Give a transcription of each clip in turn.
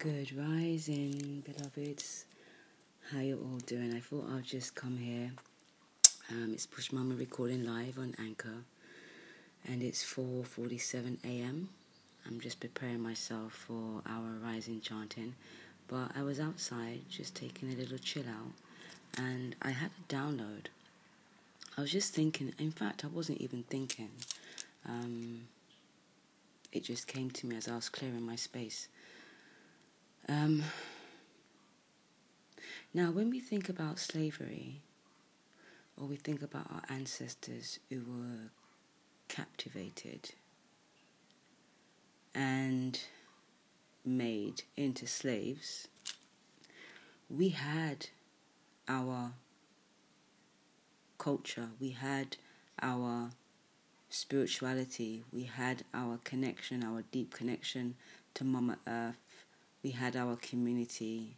Good rising, beloveds. How you all doing? I thought I'll just come here. Um, it's Bush Mama recording live on Anchor, and it's 4:47 a.m. I'm just preparing myself for our rising chanting, but I was outside just taking a little chill out, and I had a download. I was just thinking. In fact, I wasn't even thinking. Um, it just came to me as I was clearing my space. Um, now, when we think about slavery, or we think about our ancestors who were captivated and made into slaves, we had our culture, we had our spirituality, we had our connection, our deep connection to Mama Earth, we had our community,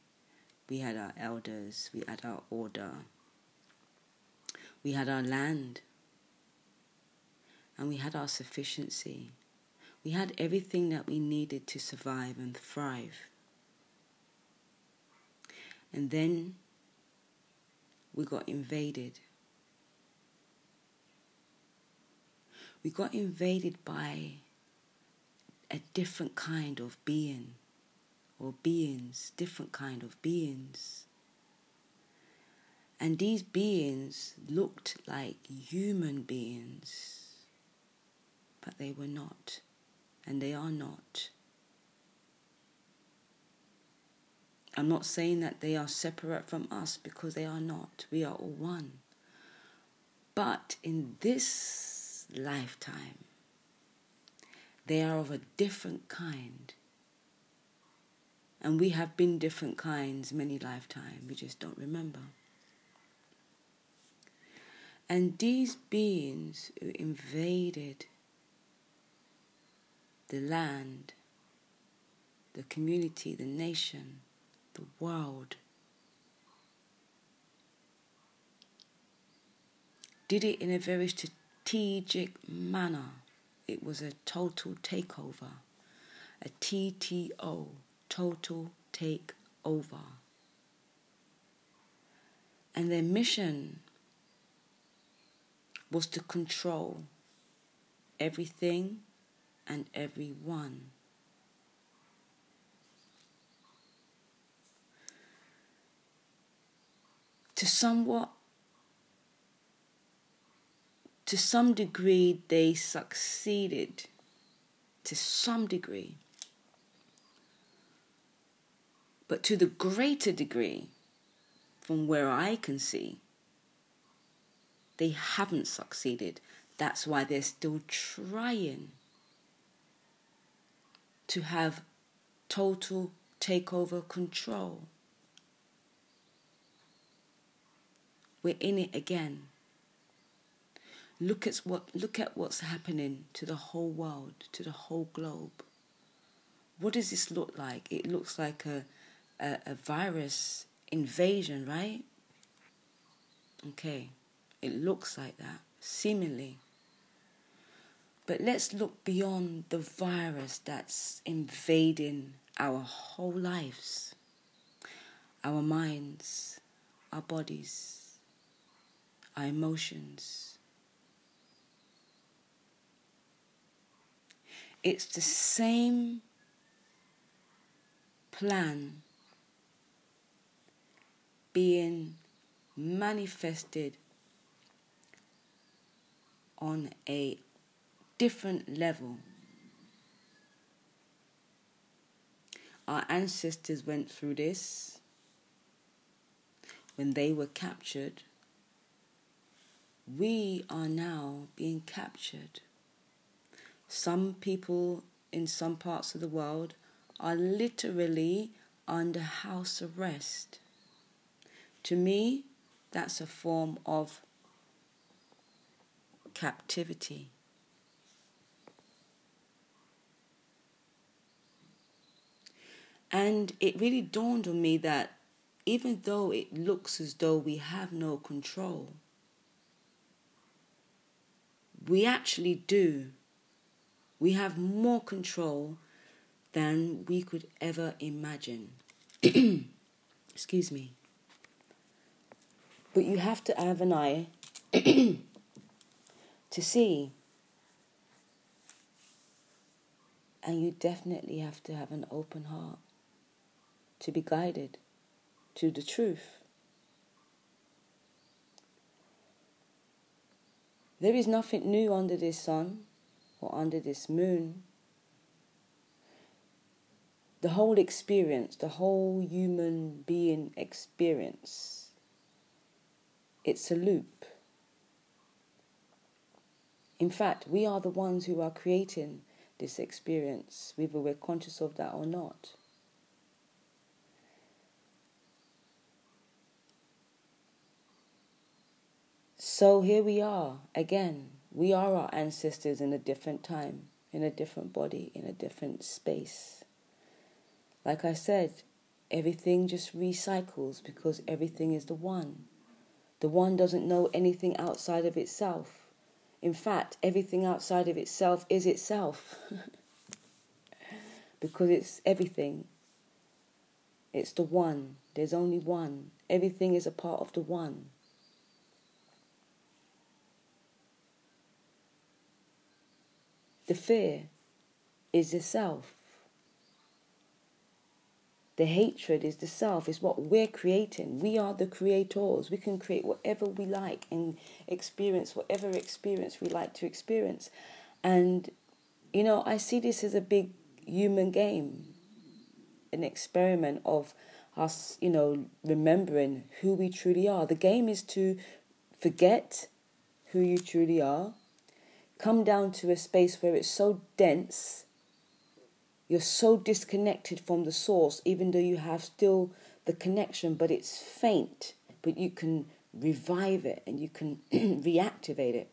we had our elders, we had our order, we had our land, and we had our sufficiency. We had everything that we needed to survive and thrive. And then we got invaded. We got invaded by a different kind of being or beings, different kind of beings. And these beings looked like human beings, but they were not, and they are not. I'm not saying that they are separate from us because they are not. We are all one. But in this lifetime, they are of a different kind. And we have been different kinds many lifetimes, we just don't remember. And these beings who invaded the land, the community, the nation, the world, did it in a very strategic manner. It was a total takeover, a TTO total take over. And their mission was to control everything and everyone. To somewhat to some degree they succeeded to some degree But to the greater degree, from where I can see, they haven't succeeded. That's why they're still trying to have total takeover control. We're in it again. Look at what look at what's happening to the whole world, to the whole globe. What does this look like? It looks like a a, a virus invasion, right? Okay, it looks like that, seemingly. But let's look beyond the virus that's invading our whole lives, our minds, our bodies, our emotions. It's the same plan being manifested on a different level. Our ancestors went through this when they were captured. We are now being captured. Some people in some parts of the world are literally under house arrest. To me, that's a form of captivity. And it really dawned on me that even though it looks as though we have no control, we actually do. We have more control than we could ever imagine. Excuse me. But you have to have an eye to see. And you definitely have to have an open heart to be guided to the truth. There is nothing new under this sun or under this moon. The whole experience, the whole human being experience, it's a loop. In fact, we are the ones who are creating this experience, whether we're conscious of that or not. So here we are again. We are our ancestors in a different time, in a different body, in a different space. Like I said, everything just recycles because everything is the one. The one doesn't know anything outside of itself. In fact, everything outside of itself is itself. because it's everything. It's the one. There's only one. Everything is a part of the one. The fear is the self. The hatred is the self, is what we're creating. We are the creators. We can create whatever we like and experience whatever experience we like to experience. And, you know, I see this as a big human game, an experiment of us, you know, remembering who we truly are. The game is to forget who you truly are come down to a space where it's so dense, you're so disconnected from the source, even though you have still the connection, but it's faint, but you can revive it and you can reactivate it.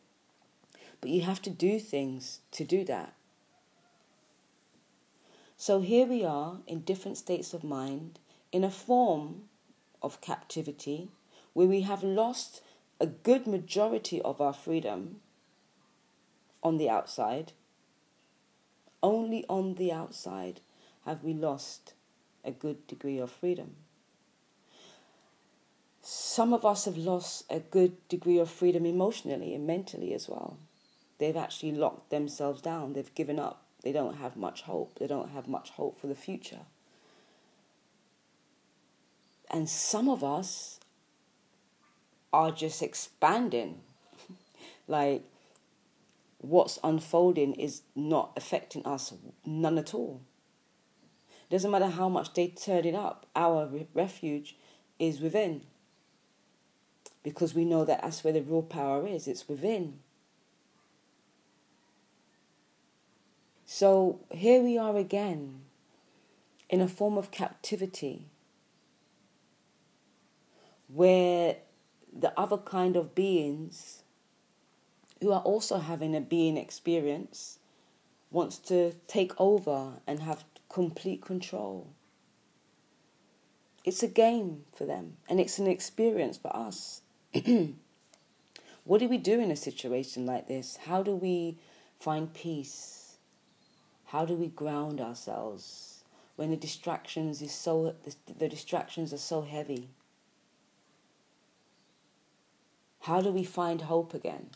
But you have to do things to do that. So here we are in different states of mind, in a form of captivity, where we have lost a good majority of our freedom on the outside. Only on the outside have we lost a good degree of freedom. Some of us have lost a good degree of freedom emotionally and mentally as well. They've actually locked themselves down, they've given up, they don't have much hope, they don't have much hope for the future. And some of us are just expanding. like, what's unfolding is not affecting us none at all. Doesn't matter how much they turn it up, our re- refuge is within. Because we know that that's where the real power is, it's within. So here we are again in a form of captivity where the other kind of beings who are also having a being experience wants to take over and have complete control. It's a game for them and it's an experience for us. what do we do in a situation like this? How do we find peace? How do we ground ourselves when the distractions is so the, the distractions are so heavy? How do we find hope again?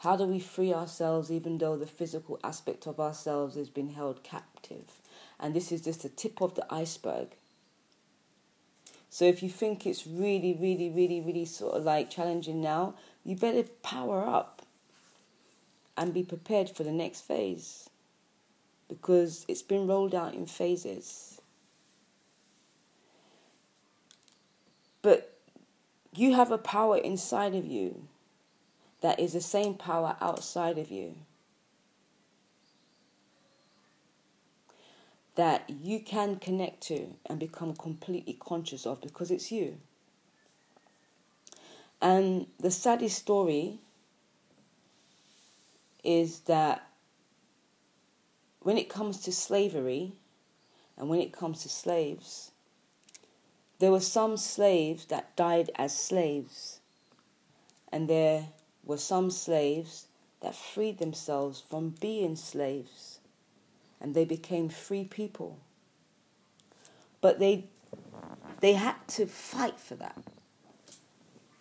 How do we free ourselves even though the physical aspect of ourselves has been held captive? And this is just the tip of the iceberg. So if you think it's really, really, really, really sort of like challenging now, you better power up and be prepared for the next phase because it's been rolled out in phases. But you have a power inside of you that is the same power outside of you. That you can connect to and become completely conscious of because it's you. And the saddest story is that when it comes to slavery and when it comes to slaves, there were some slaves that died as slaves, and there were some slaves that freed themselves from being slaves. and they became free people. But they they had to fight for that.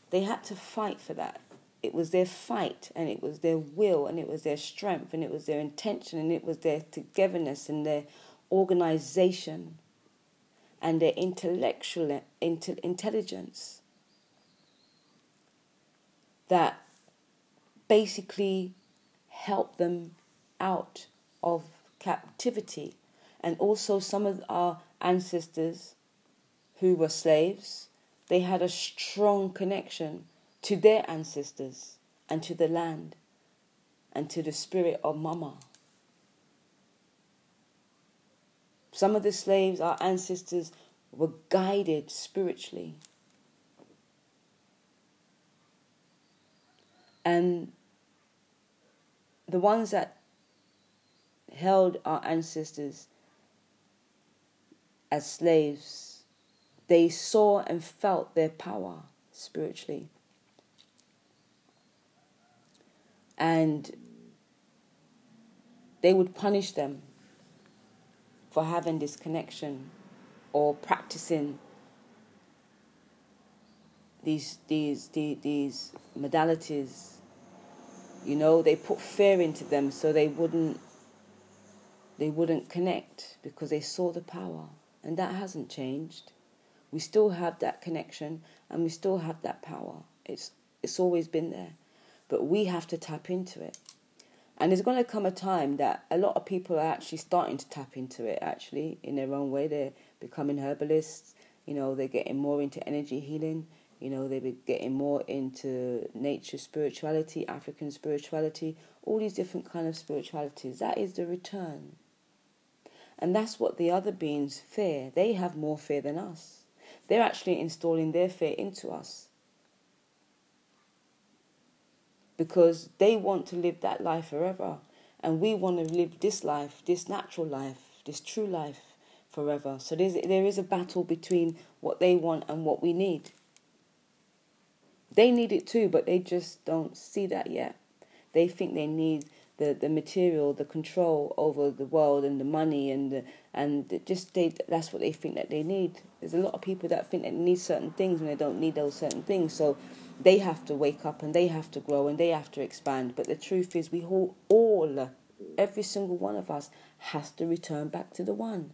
They had to fight for that. It was their fight and it was their will and it was their strength and it was their intention and it was their togetherness and their organization and their intellectual intelligence that basically help them out of captivity. And also, some of our ancestors who were slaves, they had a strong connection to their ancestors and to the land and to the spirit of Mama. Some of the slaves, our ancestors, were guided spiritually. And the ones that held our ancestors as slaves, they saw and felt their power spiritually. And they would punish them for having this connection or practicing these these these, these modalities you know they put fear into them so they wouldn't they wouldn't connect because they saw the power. And that hasn't changed. We still have that connection and we still have that power. It's it's always been there. But we have to tap into it. And there's going to come a time that a lot of people are actually starting to tap into it actually in their own way. They're becoming herbalists. You know they're getting more into energy healing you know, they were getting more into nature spirituality, African spirituality, all these different kind of spiritualities. That is the return. And that's what the other beings fear. They have more fear than us. They're actually installing their fear into us. Because they want to live that life forever. And we want to live this life, this natural life, this true life forever. So there's, there is a battle between what they want and what we need. They need it too, but they just don't see that yet. They think they need the, the material, the control over the world and the money and the, and just they that's what they think that they need. There's a lot of people that think they need certain things and they don't need those certain things. So they have to wake up and they have to grow and they have to expand. But the truth is, we all, all every single one of us has to return back to the one.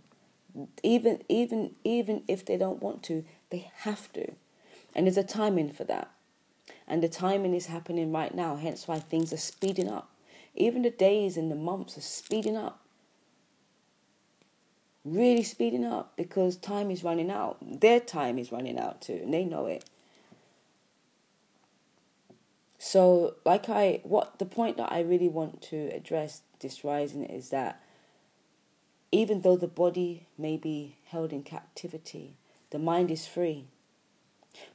Even even even if they don't want to, they have to. And there's a timing for that. And the timing is happening right now, hence why things are speeding up. Even the days and the months are speeding up. Really speeding up because time is running out. Their time is running out too, and they know it. So, like I, what the point that I really want to address this rising is that even though the body may be held in captivity, the mind is free.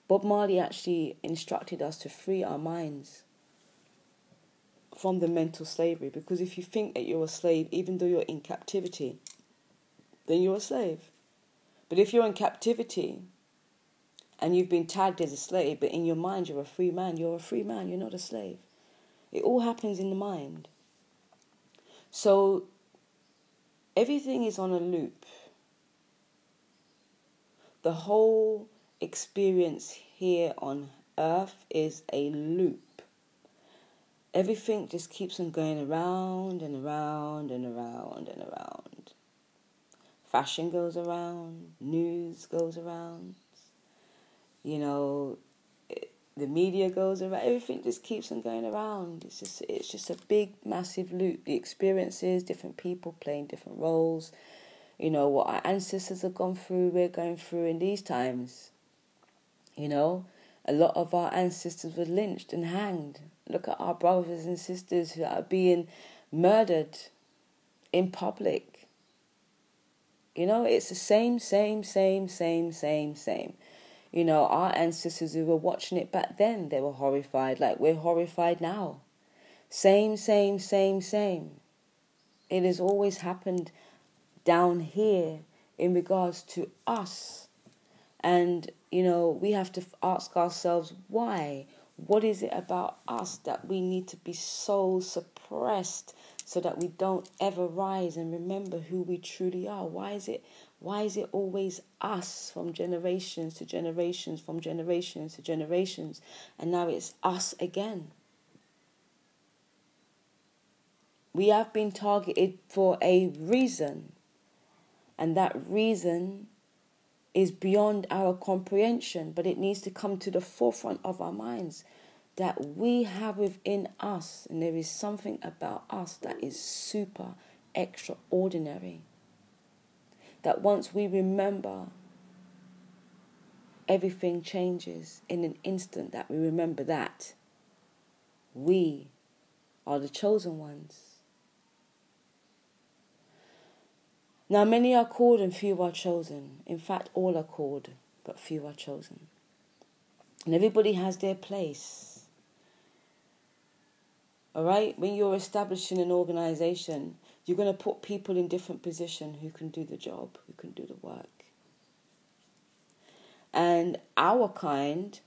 Bob Marley actually instructed us to free our minds from the mental slavery because if you think that you're a slave, even though you're in captivity, then you're a slave. But if you're in captivity and you've been tagged as a slave, but in your mind you're a free man, you're a free man, you're not a slave. It all happens in the mind. So everything is on a loop. The whole experience here on earth is a loop. Everything just keeps on going around and around and around and around. Fashion goes around, news goes around, you know, the media goes around. Everything just keeps on going around. It's just it's just a big, massive loop. The experiences, different people playing different roles. You know what our ancestors have gone through, we're going through in these times you know, a lot of our ancestors were lynched and hanged. Look at our brothers and sisters who are being murdered in public. You know, it's the same, same, same, same, same, same. You know, our ancestors who were watching it back then, they were horrified, like we're horrified now. Same, same, same, same. It has always happened down here in regards to us. And you know, we have to ask ourselves why. What is it about us that we need to be so suppressed, so that we don't ever rise and remember who we truly are. Why is it why is it always us from generations to generations, from generations to generations, and now it's us again? We have been targeted for a reason, and that reason is beyond our comprehension, but it needs to come to the forefront of our minds that we have within us, and there is something about us that is super extraordinary. That once we remember, everything changes in an instant that we remember that we are the chosen ones. Now, many are called and few are chosen. In fact, all are called, but few are chosen. And everybody has their place all right? When you're establishing an organization, you're going to put people in different positions who can do the job, who can do the work. And our kind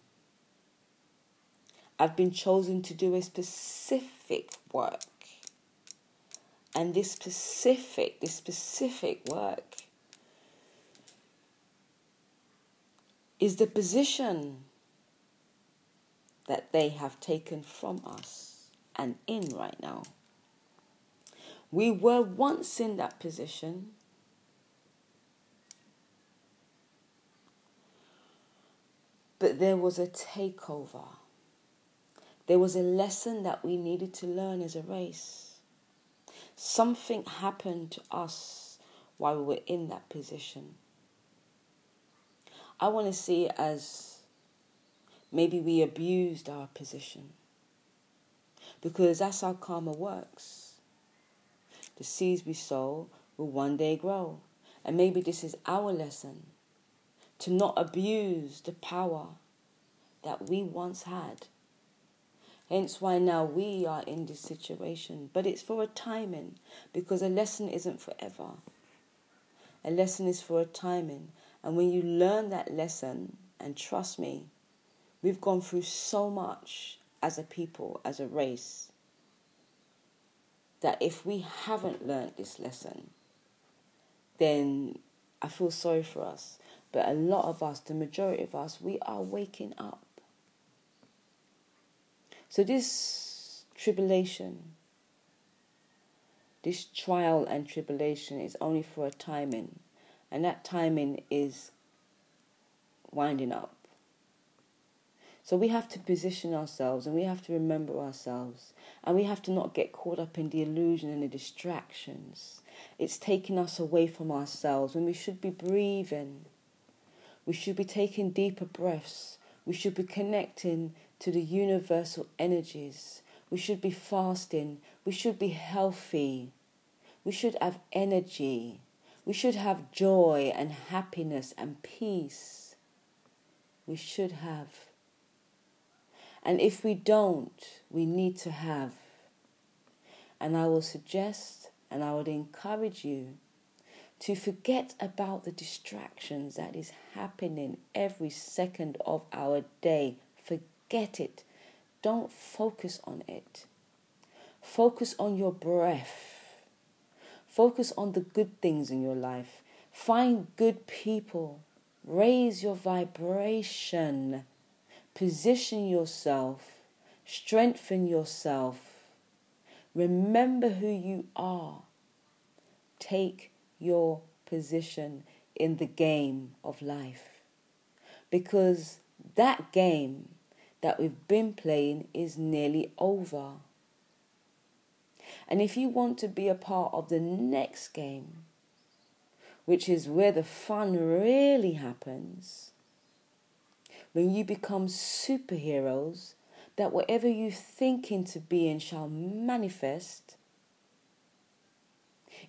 have been chosen to do a specific work. And this specific, this specific work is the position that they have taken from us and in right now. We were once in that position. But there was a takeover. There was a lesson that we needed to learn as a race. Something happened to us while we were in that position. I want to see it as maybe we abused our position because that's how karma works. The seeds we sow will one day grow. And maybe this is our lesson to not abuse the power that we once had. Hence why now we are in this situation. But it's for a timing because a lesson isn't forever. A lesson is for a timing. And when you learn that lesson, and trust me, we've gone through so much as a people, as a race, that if we haven't learned this lesson, then I feel sorry for us. But a lot of us, the majority of us, we are waking up. So this tribulation, this trial and tribulation is only for a timing, and that timing is winding up. So we have to position ourselves and we have to remember ourselves and we have to not get caught up in the illusion and the distractions. It's taking us away from ourselves when we should be breathing. We should be taking deeper breaths. We should be connecting to the universal energies. We should be fasting. We should be healthy. We should have energy. We should have joy and happiness and peace. We should have and if we don't, we need to have. And I will suggest and I would encourage you to forget about the distractions that is happening every second of our day. Forget it. Don't focus on it. Focus on your breath. Focus on the good things in your life. Find good people. Raise your vibration Position yourself, strengthen yourself. Remember who you are. Take your position in the game of life. Because that game that we've been playing is nearly over. And if you want to be a part of the next game, which is where the fun really happens, when you become superheroes, that whatever you think into being shall manifest.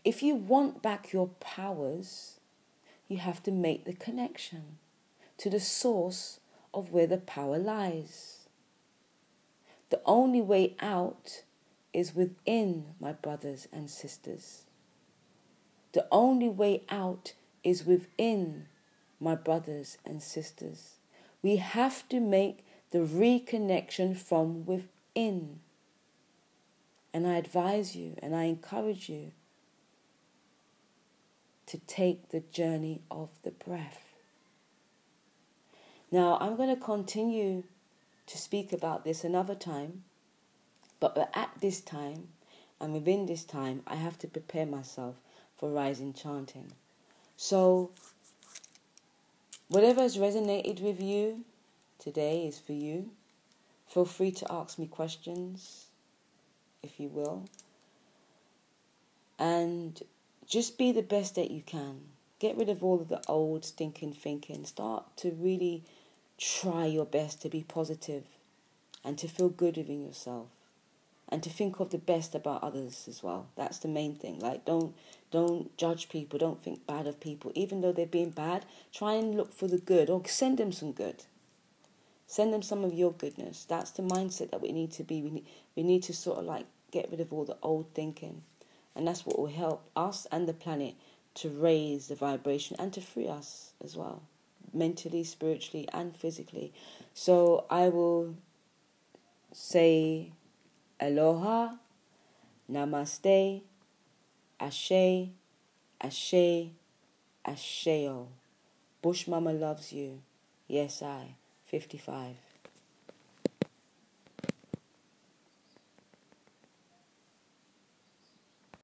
If you want back your powers, you have to make the connection to the source of where the power lies. The only way out is within, my brothers and sisters. The only way out is within, my brothers and sisters. We have to make the reconnection from within. And I advise you and I encourage you to take the journey of the breath. Now, I'm going to continue to speak about this another time, but at this time and within this time, I have to prepare myself for rising chanting. So, whatever has resonated with you today is for you. Feel free to ask me questions, if you will. And just be the best that you can. Get rid of all of the old stinking thinking. Start to really try your best to be positive and to feel good within yourself and to think of the best about others as well. That's the main thing. Like don't don't judge people, don't think bad of people. Even though they're being bad, try and look for the good or send them some good. Send them some of your goodness. That's the mindset that we need to be. We need, we need to sort of like get rid of all the old thinking. And that's what will help us and the planet to raise the vibration and to free us as well, mentally, spiritually, and physically. So I will say aloha, namaste, ashe, ashe, asheo. Bush Mama loves you. Yes, I. 55.